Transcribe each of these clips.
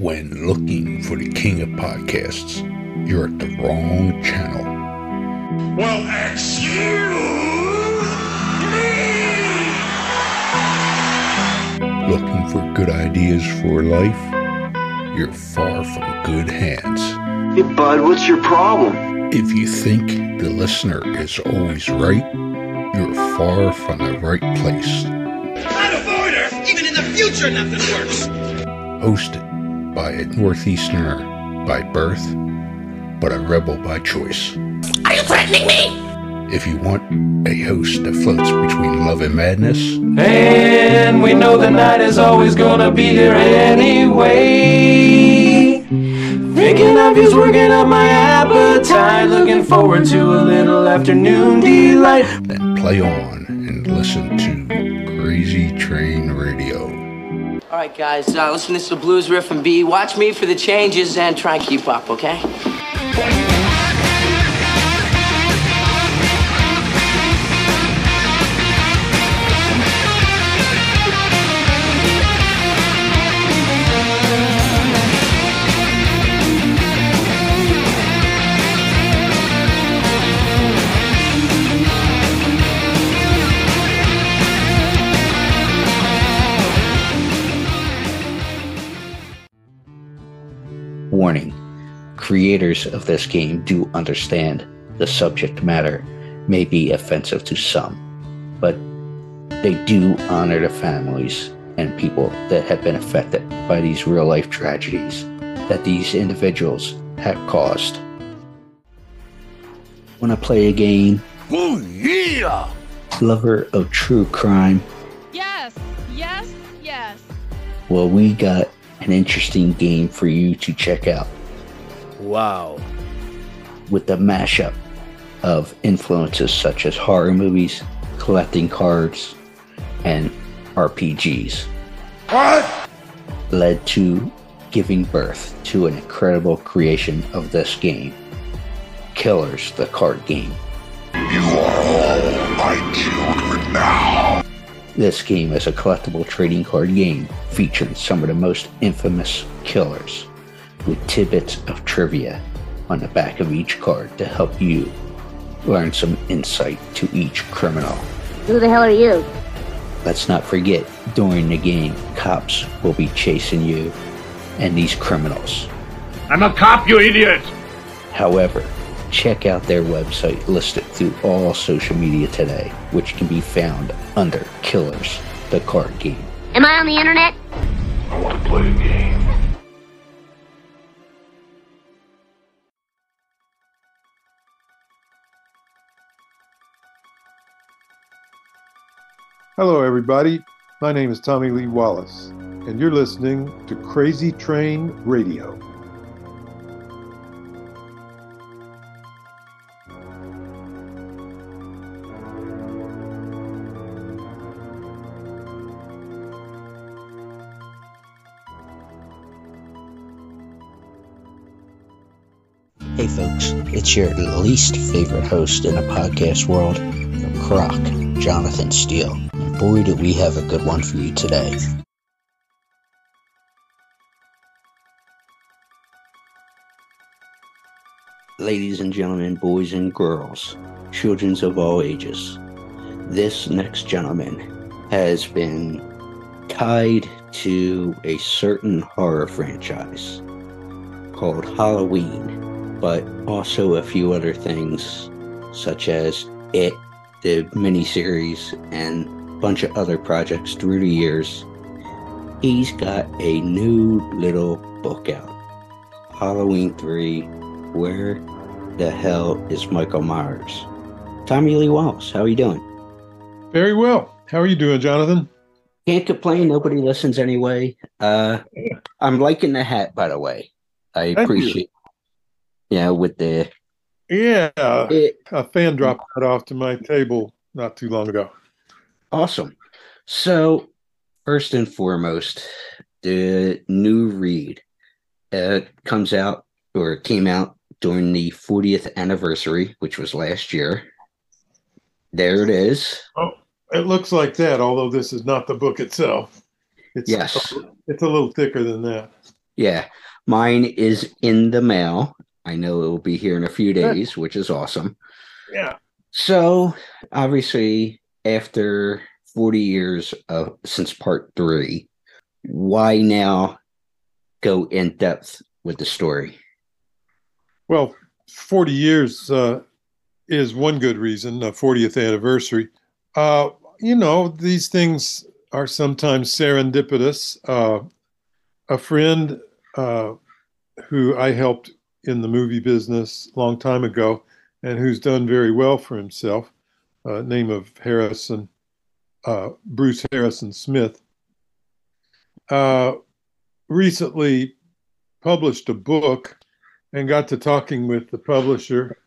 When looking for the king of podcasts, you're at the wrong channel. Well, excuse me! Looking for good ideas for life? You're far from good hands. Hey, bud, what's your problem? If you think the listener is always right, you're far from the right place. I'd avoid her! Even in the future, nothing works! Hosted by a Northeasterner by birth, but a rebel by choice. Are you threatening me? If you want a host that floats between love and madness, And we know the night is always gonna be here anyway. Thinking of you's working up my appetite. Looking forward to a little afternoon delight. then play on and listen to Crazy Train Radio. All right, guys, uh, listen, this is the blues riff and B. Watch me for the changes and try and keep up, okay? Creators of this game do understand the subject matter may be offensive to some, but they do honor the families and people that have been affected by these real life tragedies that these individuals have caused. Want to play a game? Oh, yeah! Lover of true crime? Yes, yes, yes. Well, we got an interesting game for you to check out. Wow. with the mashup of influences such as horror movies, collecting cards, and RPGs What? led to giving birth to an incredible creation of this game Killers, the card game. You are all my children now. This game is a collectible trading card game featuring some of the most infamous killers with tidbits of trivia on the back of each card to help you learn some insight to each criminal. Who the hell are you? Let's not forget, during the game, cops will be chasing you and these criminals. I'm a cop, you idiot! However, check out their website listed through all social media today, which can be found under Killers, the card game. Am I on the internet? I want to play a game. Hello, everybody. My name is Tommy Lee Wallace, and you're listening to Crazy Train Radio. Hey, folks, it's your least favorite host in the podcast world, Croc, Jonathan Steele. And boy, do we have a good one for you today. Ladies and gentlemen, boys and girls, children of all ages, this next gentleman has been tied to a certain horror franchise called Halloween, but also a few other things such as It, the miniseries, and a bunch of other projects through the years. He's got a new little book out Halloween 3 Where the Hell is Michael Myers? Tommy Lee Wallace, how are you doing? Very well. How are you doing, Jonathan? Can't complain. Nobody listens anyway. Uh, I'm liking the hat, by the way. I Thank you. appreciate. Yeah, with the Yeah, it, a fan dropped that off to my table not too long ago. awesome. So, first and foremost, the new read uh, comes out or came out during the 40th anniversary, which was last year. There it is. Oh, it looks like that, although this is not the book itself. It's Yes. it's a little thicker than that. Yeah, mine is in the mail. I know it will be here in a few days, which is awesome. Yeah. So, obviously, after 40 years of since part 3, why now go in depth with the story? Well, 40 years uh, is one good reason, a 40th anniversary. Uh, you know, these things are sometimes serendipitous. Uh, a friend uh, who I helped in the movie business a long time ago and who's done very well for himself, uh, name of Harrison, uh, Bruce Harrison Smith, uh, recently published a book and got to talking with the publisher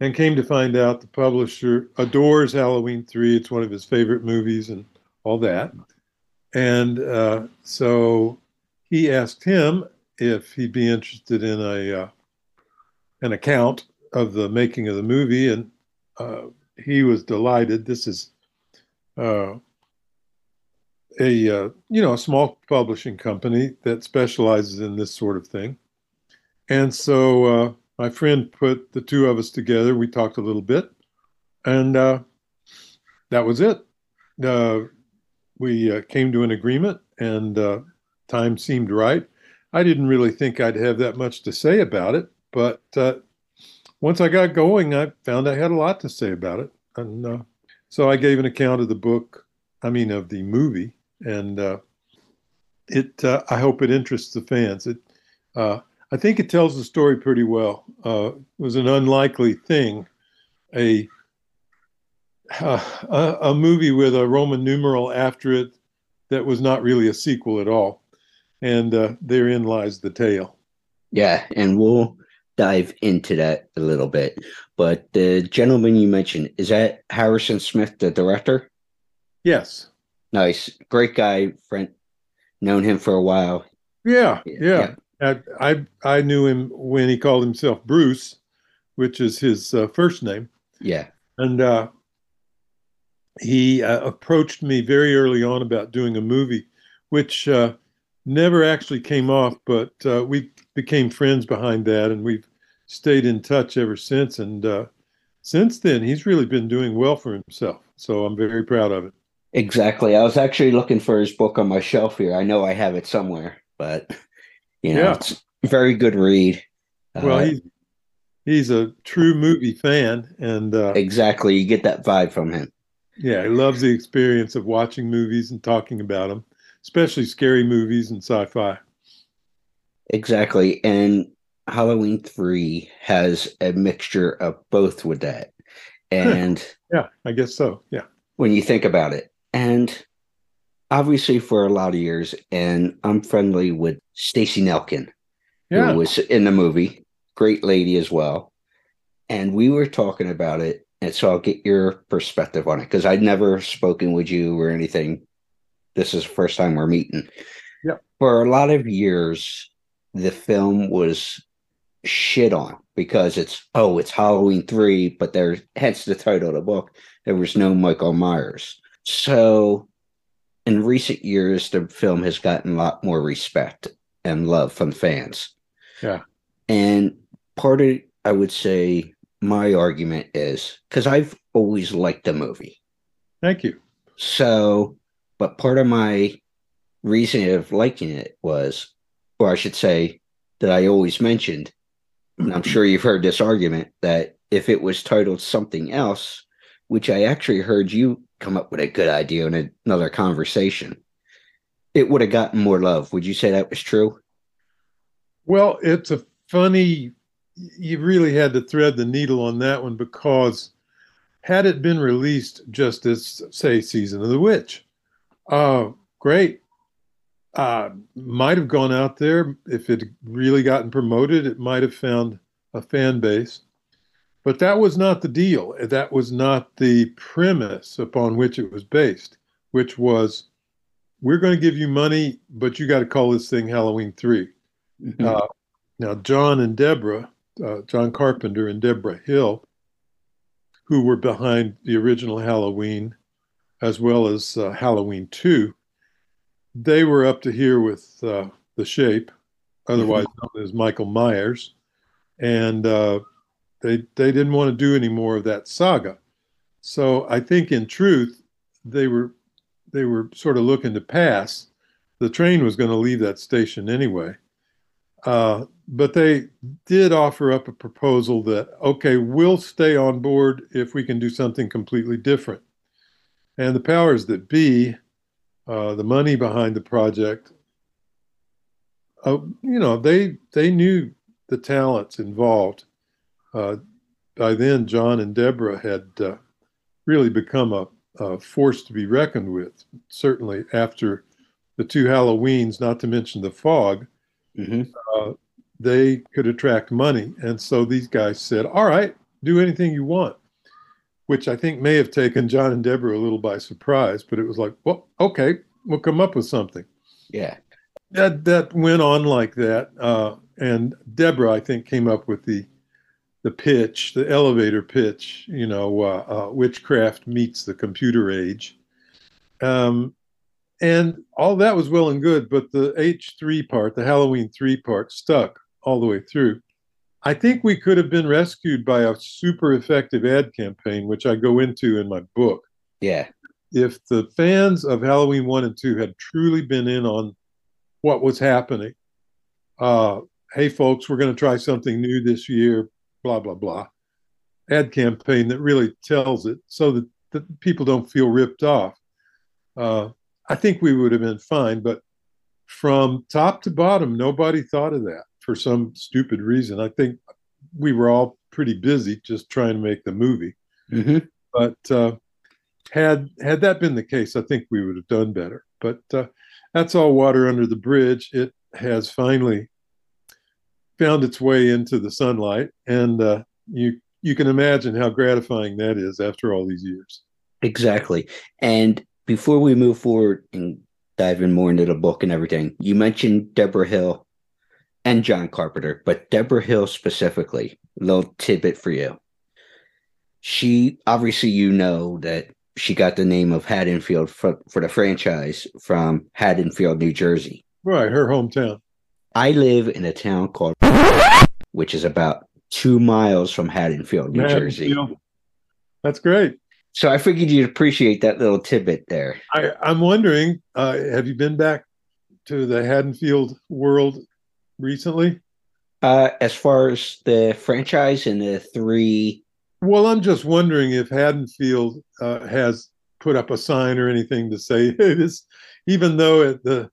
and came to find out the publisher adores Halloween 3. It's one of his favorite movies and all that. And uh, so he asked him if he'd be interested in a uh, an account of the making of the movie, and uh, he was delighted. This is uh, a uh, you know a small publishing company that specializes in this sort of thing, and so uh, my friend put the two of us together. We talked a little bit, and uh, that was it. We came to an agreement, and time seemed right. I didn't really think I'd have that much to say about it, but uh, once I got going, I found I had a lot to say about it. And uh, so I gave an account of the book, I mean, of the movie, and uh, it. Uh, I hope it interests the fans. It. Uh, I think it tells the story pretty well. Uh, it was an unlikely thing, a, a a movie with a Roman numeral after it that was not really a sequel at all and therein lies the tale. Yeah, and we'll dive into that a little bit. But the gentleman you mentioned is that Harrison Smith, the director? Yes. Nice, great guy. Friend, known him for a while. Yeah, yeah. yeah. I, I knew him when he called himself Bruce, which is his uh, first name. Yeah, and uh, he uh, approached me very early on about doing a movie, which uh, never actually came off, but uh, we became friends behind that, and we've stayed in touch ever since. And uh, since then, he's really been doing well for himself. So I'm very proud of it. Exactly. I was actually looking for his book on my shelf here. I know I have it somewhere, but you know, yeah. it's a very good read. Well, uh, he's he's a true movie fan, and uh, exactly, you get that vibe from him. Yeah, he loves the experience of watching movies and talking about them especially scary movies and sci-fi. Exactly, and Halloween three has a mixture of both with that, and yeah, I guess so. Yeah, when you think about it, and obviously for a lot of years, and I'm friendly with Stacy Nelkin, yeah. who was in the movie, great lady as well, and we were talking about it, and so I'll get your perspective on it because I'd never spoken with you or anything this is the first time we're meeting. Yep. For a lot of years, the film was shit on because it's oh it's Halloween three, but there hence the title of the book. There was no Michael Myers. So in recent years, the film has gotten a lot more respect and love from fans. Yeah. And part of I would say my argument is because I've always liked the movie. Thank you. So but part of my reason of liking it was, or I should say, that I always mentioned, and I'm sure you've heard this argument, that if it was titled something else, which I actually heard you come up with a good idea in another conversation, it would have gotten more love. Would you say that was true? Well, it's a funny, you really had to thread the needle on that one because had it been released just as, say, Season of the Witch, Oh, great. Uh, might have gone out there if it really gotten promoted. It might have found a fan base, but that was not the deal. That was not the premise upon which it was based, which was we're going to give you money, but you got to call this thing Halloween 3 mm-hmm. uh, now, John and Debra, uh, John Carpenter and Debra Hill, who were behind the original Halloween, as well as uh, Halloween 2, they were up to here with uh, the shape. otherwise known as Michael Myers, and uh, they they didn't want to do any more of that saga. So I think, in truth, they were they were sort of looking to pass. The train was going to leave that station anyway, uh, but they did offer up a proposal that okay, we'll stay on board if we can do something completely different. And the powers that be, uh, the money behind the project, uh, you know, they they knew the talents involved. Uh, by then, John and Debra had uh, really become a, a, force to be reckoned with. Certainly after the two Halloweens, not to mention the fog, mm-hmm. Uh, they could attract money, and so these guys said, "All right, do anything you want." Which I think may have taken John and Debra a little by surprise, but it was like, well, okay, we'll come up with something. Yeah that that went on like that. Uh, and Debra, I think, came up with the the pitch, the elevator pitch. You know, uh, uh, witchcraft meets the computer age. Um, and all that was well and good, but the H3 part, the Halloween 3 part, stuck all the way through. I think we could have been rescued by a super effective ad campaign, which I go into in my book. Yeah. If the fans of Halloween 1 and 2 had truly been in on what was happening. Uh, hey, folks, we're going to try something new this year, blah, blah, blah. Ad campaign that really tells it so that, that people don't feel ripped off. Uh, I think we would have been fine, but from top to bottom, nobody thought of that for some stupid reason. I think we were all pretty busy just trying to make the movie. Mm-hmm. But uh, had had that been the case, I think we would have done better. But uh, that's all water under the bridge. It has finally found its way into the sunlight, and uh, you you can imagine how gratifying that is after all these years. Exactly. And before we move forward and dive in more into the book and everything, you mentioned Debra Hill and John Carpenter, but Debra Hill specifically, little tidbit for you. She obviously you know that she got the name of Haddonfield for, for the franchise from Haddonfield, New Jersey. Right, her hometown. I live in a town called, which is about two miles from Haddonfield, New Haddonfield. Jersey. That's great. So I figured you'd appreciate that little tidbit there. I, am wondering, uh, have you been back to the Haddonfield world recently? Uh, as far as the franchise and the three well, I'm just wondering if Haddonfield uh, has put up a sign or anything to say hey, this, even though it, the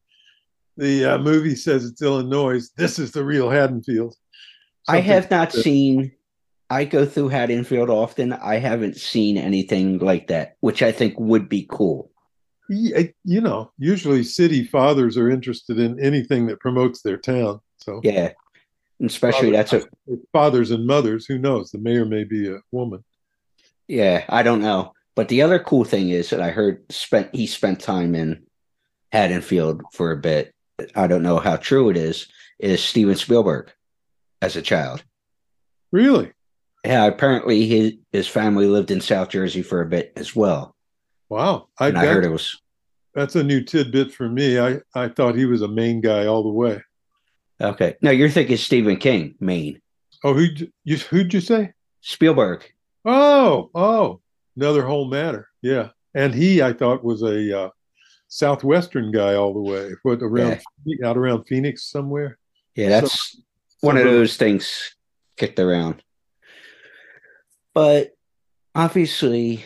the uh, movie says it's Illinois, this is the real Haddonfield. Something I have not seen. I go through Haddonfield often. I haven't seen anything like that, which I think would be cool. You know, usually city fathers are interested in anything that promotes their town. So yeah, especially that's a fathers and mothers. Who knows? The mayor may be a woman. Yeah, I don't know. But the other cool thing is that I heard spent he spent time in Haddonfield for a bit. I don't know how true it is. Is Steven Spielberg as a child? Really? Yeah. Apparently, his his family lived in South Jersey for a bit as well. Wow, I, I heard it was. That's a new tidbit for me. I I thought he was a Maine guy all the way. Okay. No, you're thinking Stephen King, Maine. Oh, who you who'd you say? Spielberg. Oh, oh, another whole matter. Yeah, and he I thought was a uh, southwestern guy all the way. What around yeah. out around Phoenix somewhere? Yeah, that's so, one of those things kicked around. But obviously,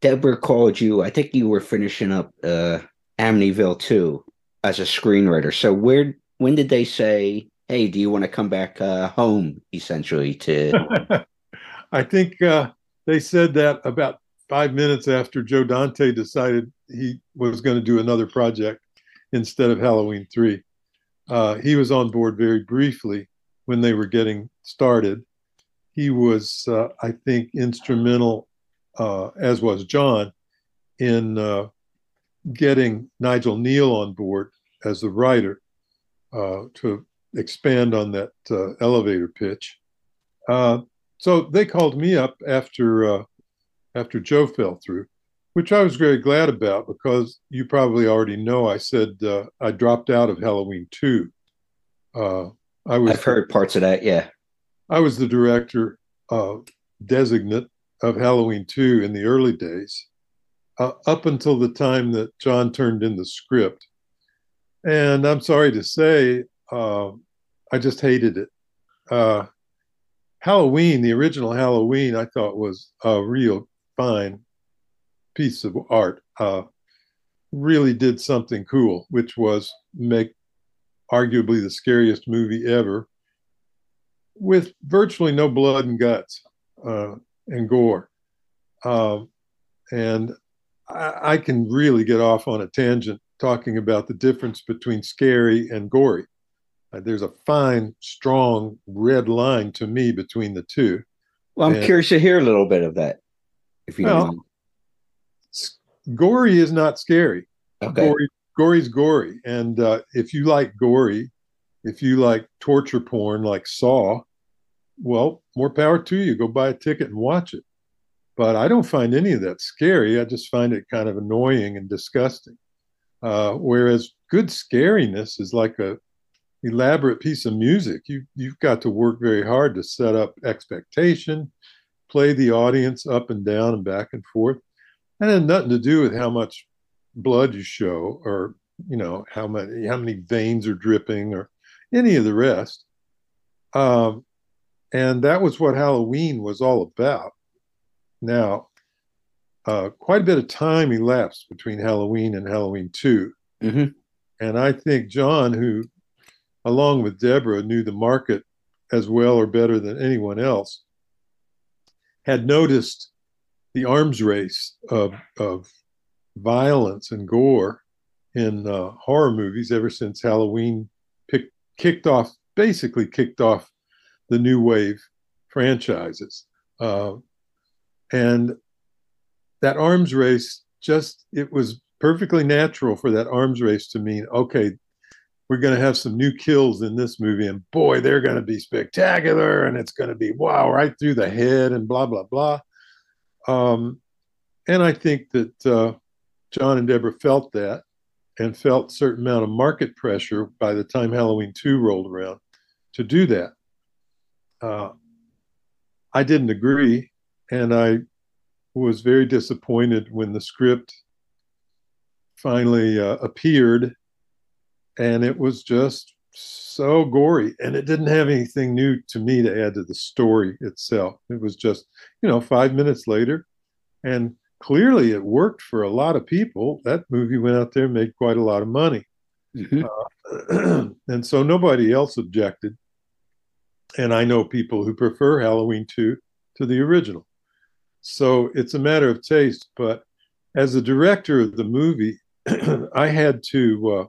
Debra called you. I think you were finishing up uh, Amityville 2 as a screenwriter. So where when did they say, "Hey, do you want to come back uh, home?" Essentially, to I think uh, they said that about five minutes after Joe Dante decided he was going to do another project instead of Halloween three. Uh, he was on board very briefly when they were getting started. He was, uh, I think, instrumental, uh, as was John, in uh, getting Nigel Kneale on board as the writer uh, to expand on that uh, elevator pitch. Uh, so they called me up after uh, after Joe fell through, which I was very glad about because you probably already know I said uh, I dropped out of Halloween 2. Uh, I was I've heard parts of that, yeah. I was the director uh, designate of Halloween 2 in the early days, uh, up until the time that John turned in the script. And I'm sorry to say, uh, I just hated it. Uh, Halloween, the original Halloween, I thought was a real fine piece of art. Uh, really did something cool, which was make arguably the scariest movie ever with virtually no blood and guts uh, and gore. Um, and I, I, can really get off on a tangent talking about the difference between scary and gory. Uh, there's a fine, strong red line to me between the two. Well, I'm and, curious to hear a little bit of that, if you well, don't Gory is not scary. Okay. Gory, gory's gory, and uh, if you like gory, if you like torture porn like Saw, well, more power to you. Go buy a ticket and watch it. But I don't find any of that scary. I just find it kind of annoying and disgusting. Uh, whereas good scariness is like a elaborate piece of music. You you've got to work very hard to set up expectation, play the audience up and down and back and forth. And it had nothing to do with how much blood you show or you know how many how many veins are dripping or any of the rest. Um, and that was what Halloween was all about. Now, uh, quite a bit of time elapsed between Halloween and Halloween 2. Mm-hmm. And I think John, who, along with Debra, knew the market as well or better than anyone else, had noticed the arms race of, of violence and gore in uh, horror movies ever since Halloween kicked off, basically kicked off the new wave franchises. Uh, and that arms race just, it was perfectly natural for that arms race to mean, okay, we're going to have some new kills in this movie, and boy, they're going to be spectacular, and it's going to be wow, right through the head, and blah, blah, blah. Um, and I think that uh, John and Debra felt that and felt certain amount of market pressure by the time Halloween 2 rolled around to do that. Uh, I didn't agree, and I was very disappointed when the script finally uh, appeared, and it was just so gory, and it didn't have anything new to me to add to the story itself. It was just, you know, five minutes later, and clearly it worked for a lot of people. That movie went out there and made quite a lot of money. Mm-hmm. Uh, and so nobody else objected and I know people who prefer Halloween 2 to the original. So it's a matter of taste. But as a director of the movie, I had to,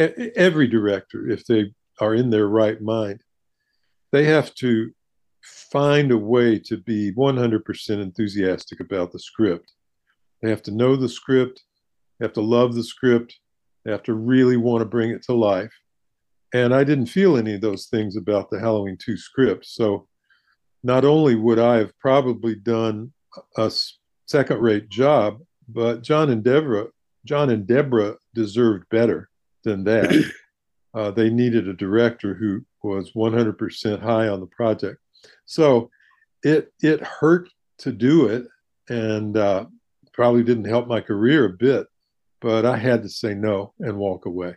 uh, every director, if they are in their right mind, they have to find a way to be 100% enthusiastic about the script. They have to know the script, they have to love the script, they have to really want to bring it to life. And I didn't feel any of those things about the Halloween 2 script. So not only would I have probably done a second rate job, but John and Debra, John and Debra deserved better than that. uh, they needed a director who was 100% high on the project. So it it hurt to do it, and uh, probably didn't help my career a bit. But I had to say no and walk away.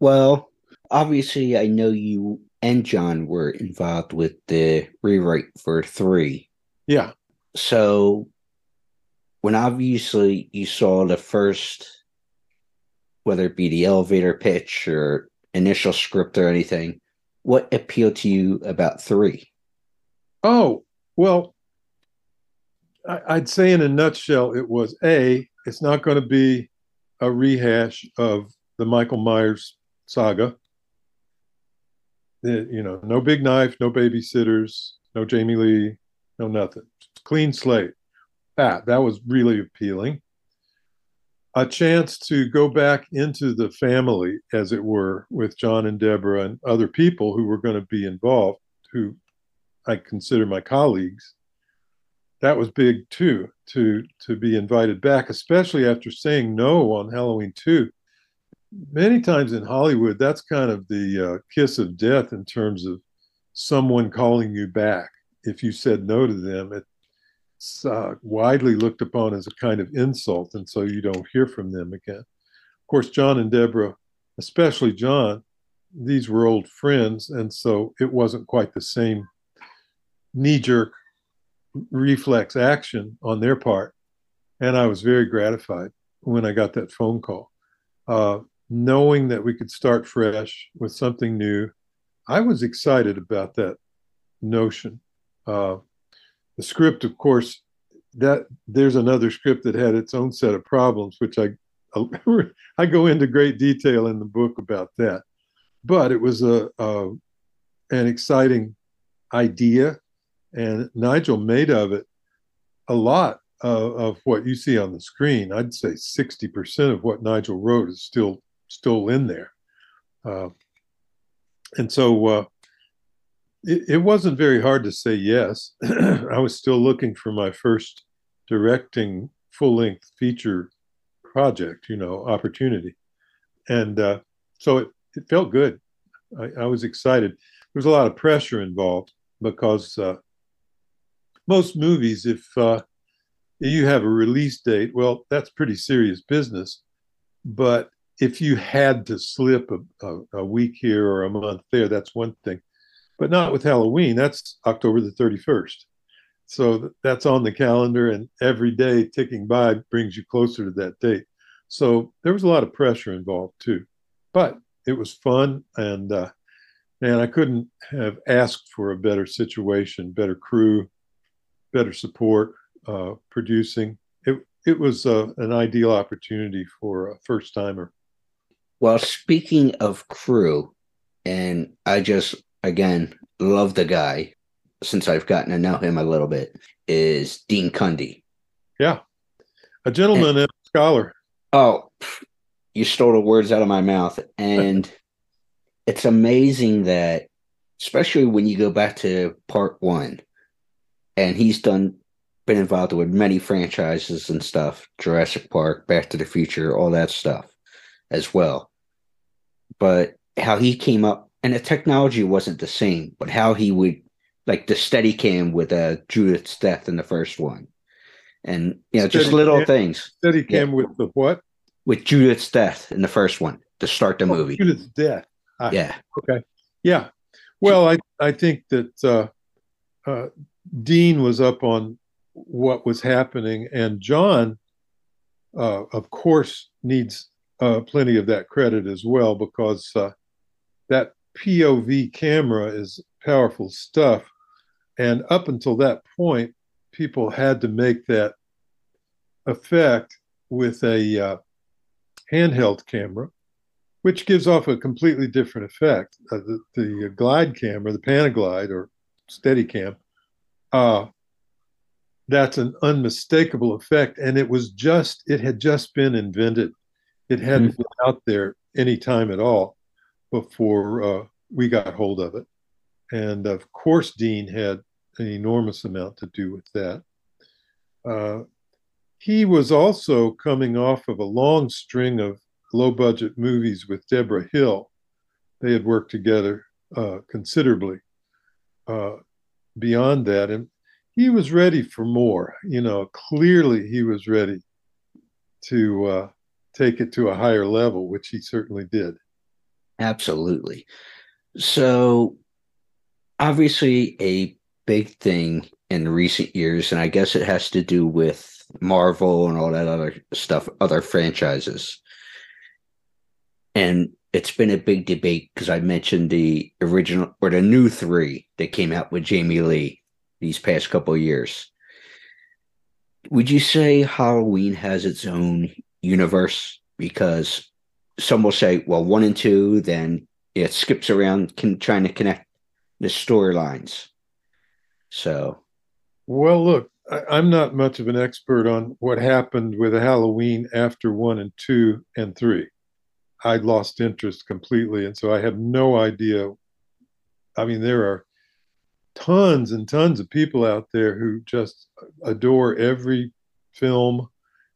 Well, obviously, I know you and John were involved with the rewrite for three. Yeah. So, when obviously you saw the first, whether it be the elevator pitch or initial script or anything, what appealed to you about three? Oh, well, I'd say in a nutshell, it was A, it's not going to be a rehash of the Michael Myers saga you know, no big knife, no babysitters, no Jamie Lee, no nothing. Clean slate. That that was really appealing. A chance to go back into the family, as it were, with John and Debra and other people who were going to be involved, who I consider my colleagues. that was big too to to be invited back, especially after saying no on Halloween two. Many times in Hollywood, that's kind of the uh, kiss of death in terms of someone calling you back. If you said no to them, it's uh, widely looked upon as a kind of insult, and so you don't hear from them again. Of course, John and Debra, especially John, these were old friends, and so it wasn't quite the same knee jerk reflex action on their part. And I was very gratified when I got that phone call. Uh, knowing that we could start fresh with something new, I was excited about that notion. Uh, the script, of course, that there's another script that had its own set of problems, which I I go into great detail in the book about that. But it was a, a an exciting idea and Nigel made of it a lot of, of what you see on the screen. I'd say 60% of what Nigel wrote is still still in there. Uh, and so uh, it, it, wasn't very hard to say yes. I was still looking for my first directing full length feature project, you know, opportunity. And uh, so it, it felt good. I, I, was excited. There was a lot of pressure involved because uh, most movies, if uh, you have a release date, well, that's pretty serious business. But if you had to slip a, a, a, week here or a month there, that's one thing. But not with Halloween. That's October the 31st. So that's on the calendar, and every day ticking by brings you closer to that date. So there was a lot of pressure involved too. But it was fun, and uh, man, I couldn't have asked for a better situation, better crew, better support, uh, producing. It it was uh, an ideal opportunity for a first timer. Well, speaking of crew, and I just again love the guy since I've gotten to know him a little bit is Dean Cundey. Yeah, a gentleman and, and a scholar. Oh, you stole the words out of my mouth, and it's amazing that, especially when you go back to part one, and he's done been involved with many franchises and stuff Jurassic Park, Back to the Future, all that stuff as well. But how he came up, and the technology wasn't the same, but how he would like the Steadicam with uh, Judith's death in the first one. And you know, steady just little cam, things. Steadicam yeah. with the what? With Judith's death in the first one to start the oh, movie. Judith's death. Ah, yeah. Okay. Yeah. Well, I I think that uh, uh, Dean was up on what was happening, and John, uh, of course, needs uh, plenty of that credit as well because uh, that POV camera is powerful stuff. And up until that point, people had to make that effect with a uh, handheld camera, which gives off a completely different effect. Uh, the, the glide camera, the Panaglide or Steadicam, uh, that's an unmistakable effect. And it was just, it had just been invented. It hadn't mm-hmm. been out there any time at all before uh, we got hold of it. And of course, Dean had an enormous amount to do with that. Uh, he was also coming off of a long string of low budget movies with Debra Hill. They had worked together uh, considerably. Uh, beyond that. And he was ready for more. You know, clearly he was ready to uh, take it to a higher level, which he certainly did. Absolutely. So, obviously, a big thing in recent years, and I guess it has to do with Marvel and all that other stuff, other franchises. And it's been a big debate because I mentioned the original or the new three that came out with Jamie Lee these past couple of years. Would you say Halloween has its own universe? Because some will say, well, one and two, then it skips around can, trying to connect the storylines. So, well, look, I, am not much of an expert on what happened with Halloween after one and two and three. I'd lost interest completely. And so I have no idea. I mean, there are tons and tons of people out there who just adore every film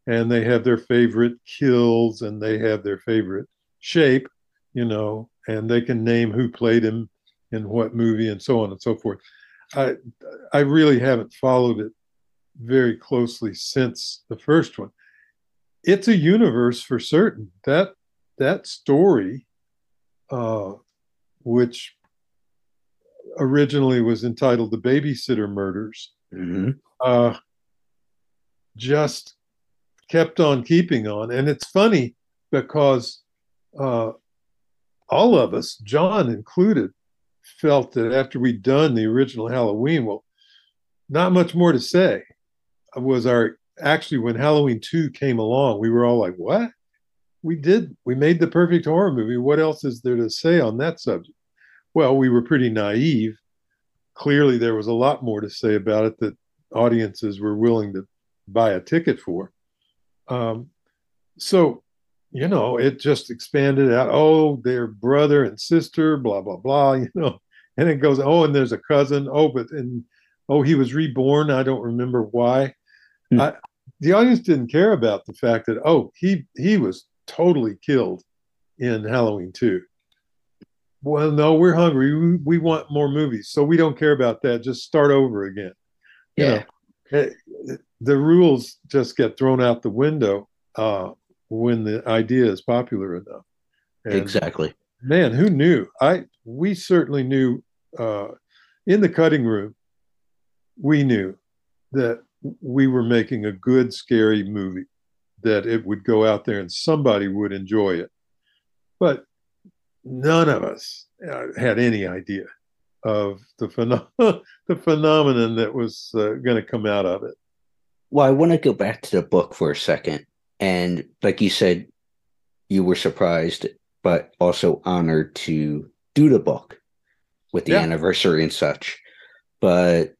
and they have their favorite kills and they have their favorite shape, you know, and they can name who played him in what movie and so on and so forth. I I really haven't followed it very closely since the first one. It's a universe for certain. That that story, uh, which originally was entitled "The Babysitter Murders," Mm-hmm. uh, just kept on keeping on. And it's funny because uh, all of us, John included, felt that after we'd done the original Halloween, well, not much more to say. Was our actually when Halloween 2 came along, we were all like, what? We did, we made the perfect horror movie. What else is there to say on that subject? Well, we were pretty naive. Clearly, there was a lot more to say about it that audiences were willing to buy a ticket for. Um, so, you know, it just expanded out. Oh, they're brother and sister, blah, blah, blah, you know. And it goes, oh, and there's a cousin. Oh, but, and, oh, he was reborn. I don't remember why. Hmm. I, the audience didn't care about the fact that, oh, he, he was totally killed in Halloween 2. Well, no, we're hungry. We, we want more movies. So we don't care about that. Just start over again. You Yeah. know, eh, the rules just get thrown out the window uh, when the idea is popular enough. And Exactly. man, who knew? I we certainly knew uh, in the cutting room. We knew that we were making a good scary movie, that it would go out there and somebody would enjoy it, but none of us uh, had any idea of the phenom- the phenomenon that was uh, going to come out of it. Well, I want to go back to the book for a second. And like you said, you were surprised, but also honored to do the book with the Yeah. anniversary and such. But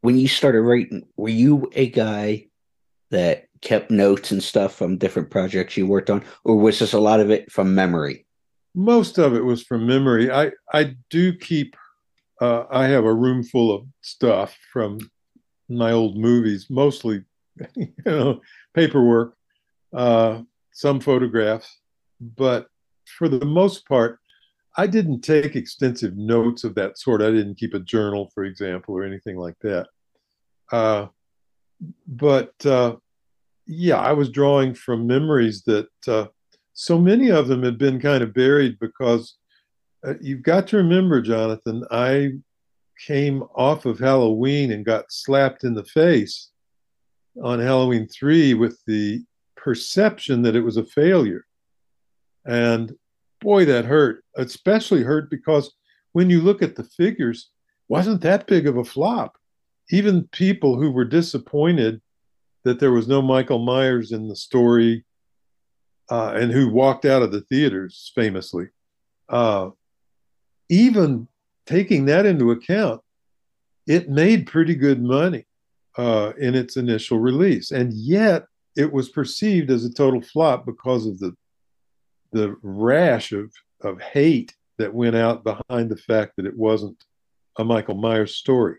when you started writing, were you a guy that kept notes and stuff from different projects you worked on, or was this a lot of it from memory? Most of it was from memory. I I do keep. Uh, I have a room full of stuff from my old movies, mostly, you know, paperwork, uh, some photographs, but for the most part, I didn't take extensive notes of that sort. I didn't keep a journal, for example, or anything like that. Uh, but uh, yeah, I was drawing from memories that uh, so many of them had been kind of buried because uh, you've got to remember, Jonathan, I came off of Halloween and got slapped in the face on Halloween 3 with the perception that it was a failure. And boy, that hurt, especially hurt because when you look at the figures, wasn't that big of a flop. Even people who were disappointed that there was no Michael Myers in the story uh, and who walked out of the theaters famously, uh, even taking that into account, it made pretty good money uh, in its initial release, and yet it was perceived as a total flop because of the the rash of of hate that went out behind the fact that it wasn't a Michael Myers story.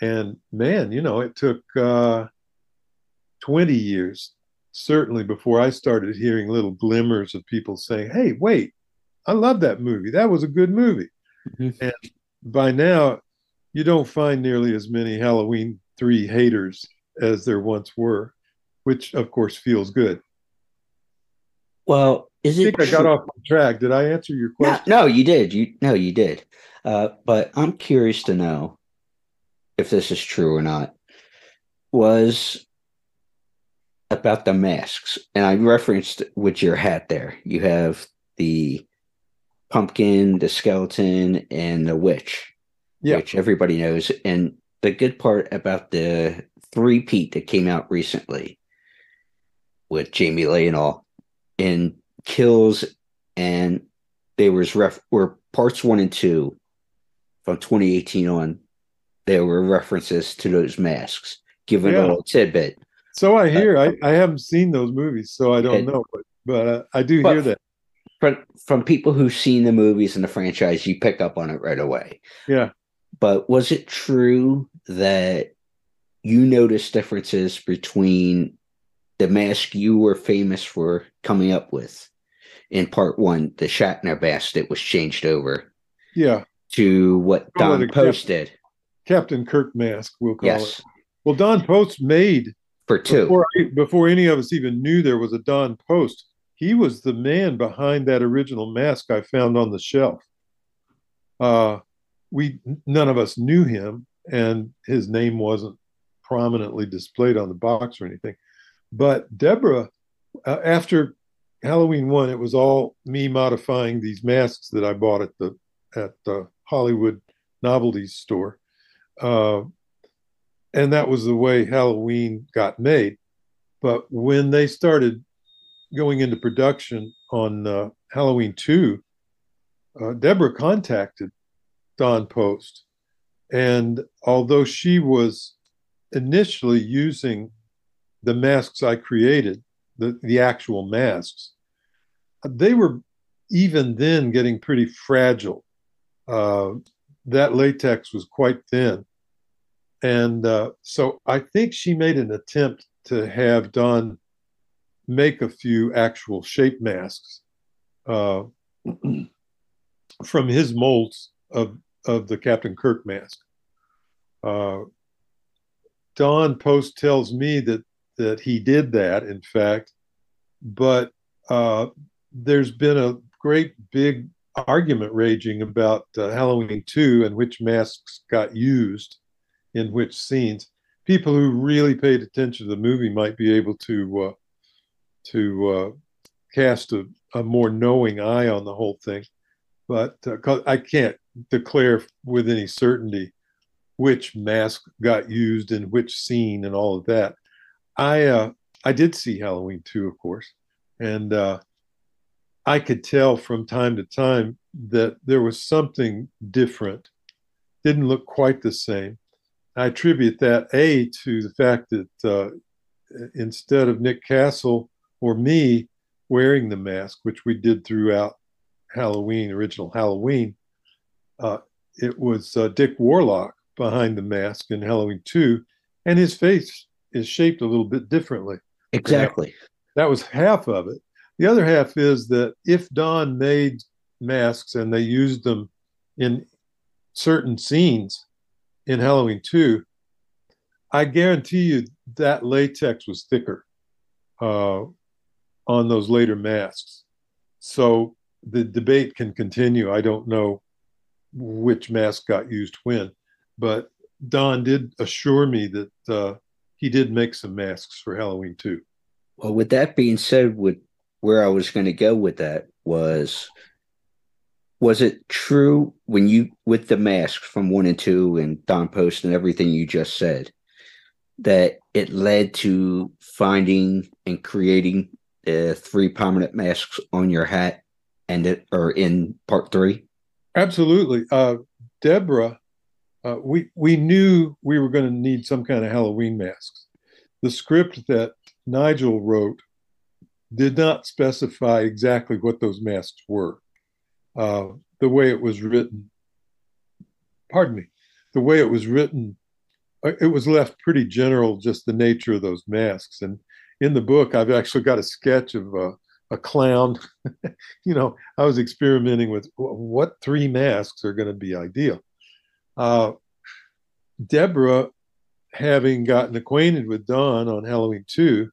And man, you know, it took uh, 20 years, certainly before I started hearing little glimmers of people saying, hey, wait, I love that movie. That was a good movie. Mhm. And by now, you don't find nearly as many Halloween 3 haters as there once were, which of course feels good. Well, is I it think I got off track. Did I answer your No, question? no, you did. You no, you did. Uh, but I'm curious to know if this is true or not. Was about the masks, and I referenced with your hat there. You have the pumpkin, the skeleton, and the witch, Yeah. which everybody knows. And the good part about the three Pete that came out recently with Jamie Lee and all in kills and there was ref were parts one and two from 2018 on there were references to those masks given Yeah. a little tidbit So I hear. I, I haven't seen those movies, so I don't know, but but uh, I do But- hear that. from from people who've seen the movies in the franchise you pick up on it right away Yeah. but was it true that you noticed differences between the mask you were famous for coming up with in part one, the Shatner mask that was changed over Yeah, to what Don Post did Captain Kirk mask, we'll call Yes. it. Well, Don Post made for two. before, before any of us even knew there was a Don Post. He was the man behind that original mask I found on the shelf. Uh, we none of us knew him, and his name wasn't prominently displayed on the box or anything. But Debra, uh, after Halloween one, it was all me modifying these masks that I bought at the at the Hollywood Novelties store, uh, and that was the way Halloween got made. But when they started going into production on uh, Halloween two, uh, Debra contacted Don Post, and although she was initially using the masks I created, the, the actual masks, they were even then getting pretty fragile. Uh, that latex was quite thin. And uh, so I think she made an attempt to have Don make a few actual shape masks uh, from his molds of, of the Captain Kirk mask. Uh, Don Post tells me that that he did that, in fact, but uh, there's been a great big argument raging about uh, Halloween 2 and which masks got used in which scenes. People who really paid attention to the movie might be able to uh, to uh, cast a, a more knowing eye on the whole thing, but uh, I can't declare with any certainty which mask got used in which scene and all of that. I uh, I did see Halloween 2, of course, and uh, I could tell from time to time that there was something different. Didn't look quite the same. I attribute that a to the fact that uh, instead of Nick Castle or me wearing the mask, which we did throughout Halloween, original Halloween, uh, it was uh, Dick Warlock behind the mask in Halloween 2, and his face is shaped a little bit differently. Exactly. That was half of it. The other half is that if Don made masks and they used them in certain scenes in Halloween 2, I guarantee you that latex was thicker uh, on those later masks. So the debate can continue. I don't know which mask got used when, but Don did assure me that uh, he did make some masks for Halloween 2. Well, with that being said, with where I was going to go with that was was it true when you with the masks from one and two and Don Post and everything you just said that it led to finding and creating uh, three prominent masks on your hat and it or in part three? Absolutely. Uh, Debra, uh, we, we knew we were going to need some kind of Halloween masks. The script that Nigel wrote did not specify exactly what those masks were. Uh, the way it was written, pardon me, the way it was written, uh, it was left pretty general, just the nature of those masks. And in the book, I've actually got a sketch of a, a clown. you know, I was experimenting with what three masks are going to be ideal. Uh, Debra, having gotten acquainted with Don on Halloween 2,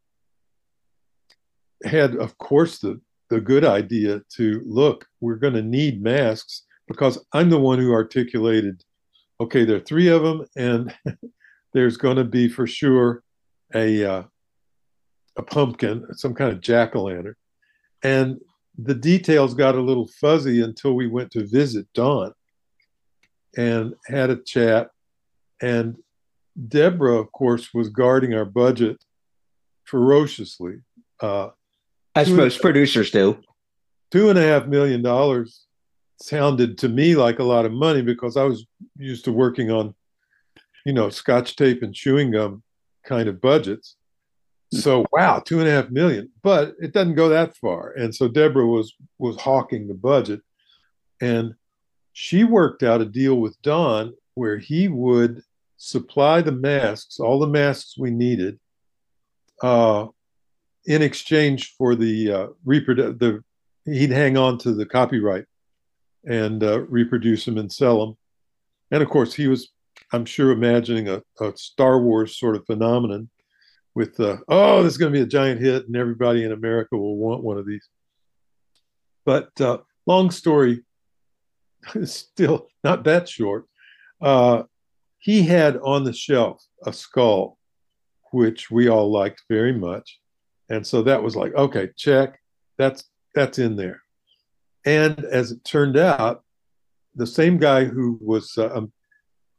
had, of course, the, the good idea to look, we're going to need masks because I'm the one who articulated, okay, there are three of them, and there's going to be for sure a, uh, a pumpkin, some kind of jack o' lantern. And the details got a little fuzzy until we went to visit Don and had a chat. And Debra, of course, was guarding our budget ferociously. Uh, As two- most producers do. two and a half million dollars sounded to me like a lot of money because I was used to working on, you know, scotch tape and chewing gum kind of budgets. So wow, two and a half million, but it doesn't go that far. And so Debra was was hawking the budget, and she worked out a deal with Don where he would supply the masks, all the masks we needed, uh, in exchange for the uh, reprodu- the he'd hang on to the copyright and uh, reproduce them and sell them. And of course, he was, I'm sure, imagining a, a Star Wars sort of phenomenon with, uh, oh, this is going to be a giant hit and everybody in America will want one of these. But uh, long story, still not that short. Uh, he had on the shelf a skull, which we all liked very much. And so that was like, okay, check. That's that's in there. And as it turned out, the same guy who was uh, I'm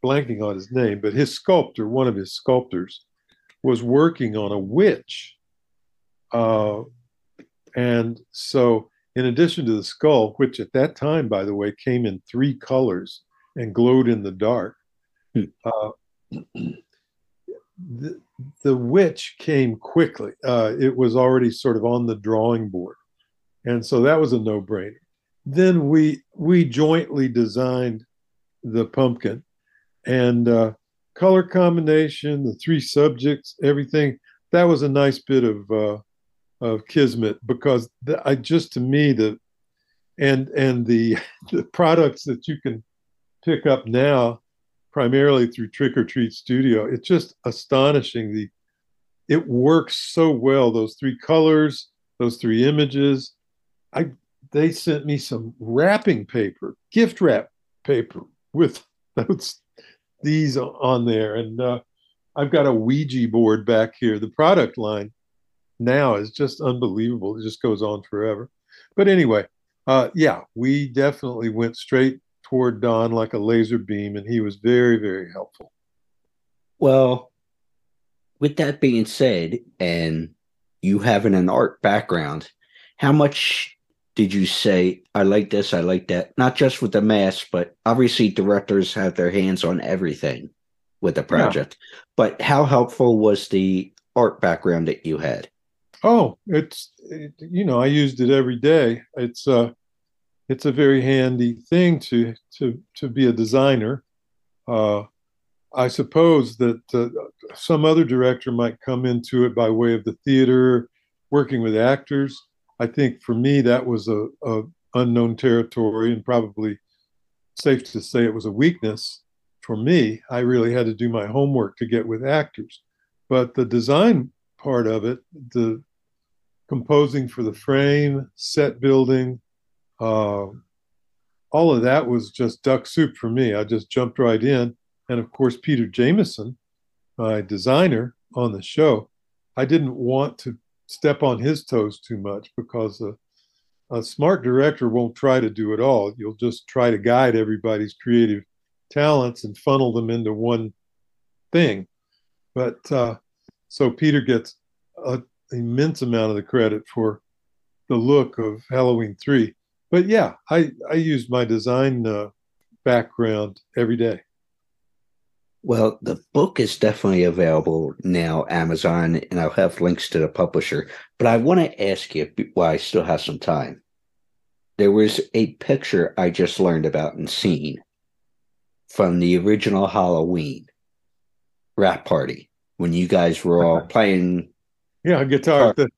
blanking on his name, but his sculptor, one of his sculptors, was working on a witch. Uh, and so, in addition to the skull, which at that time, by the way, came in three colors and glowed in the dark, hmm. uh, the, the witch came quickly. Uh, it was already sort of on the drawing board. And so that was a no brainer. Then we we jointly designed the pumpkin and uh, color combination, the three subjects, everything. That was a nice bit of uh, of kismet because the, I just to me the and and the the products that you can pick up now primarily through Trick or Treat Studio. It's just astonishing. The it works so well. Those three colors, those three images. I they sent me some wrapping paper, gift wrap paper with those these on there, and uh, I've got a Ouija board back here. The product line now is just unbelievable. It just goes on forever. But anyway, uh, yeah, we definitely went straight toward Don like a laser beam, and he was very, very helpful. Well, with that being said, and you having an art background, how much did you say, I like this, I like that? Not just with the mask, but obviously directors have their hands on everything with the project. Yeah. But how helpful was the art background that you had? Oh, it's it, you know I used it every day. It's uh it's a very handy thing to to to be a designer. Uh, I suppose that uh, some other director might come into it by way of the theater, working with actors. I think for me that was a, a unknown territory and probably safe to say it was a weakness for me. I really had to do my homework to get with actors, but the design part of it, the composing for the frame, set building, uh, all of that was just duck soup for me. I just jumped right in. And of course, Peter Jamison, my designer on the show, I didn't want to step on his toes too much because a, a smart director won't try to do it all. You'll just try to guide everybody's creative talents and funnel them into one thing. But uh, so Peter gets an immense amount of the credit for the look of Halloween 3 but yeah, I I use my design uh, background every day. Well, the book is definitely available now, Amazon, and I'll have links to the publisher. But I want to ask you while I still have some time. There was a picture I just learned about and seen from the original Halloween rap party when you guys were all playing. Yeah, guitar. The,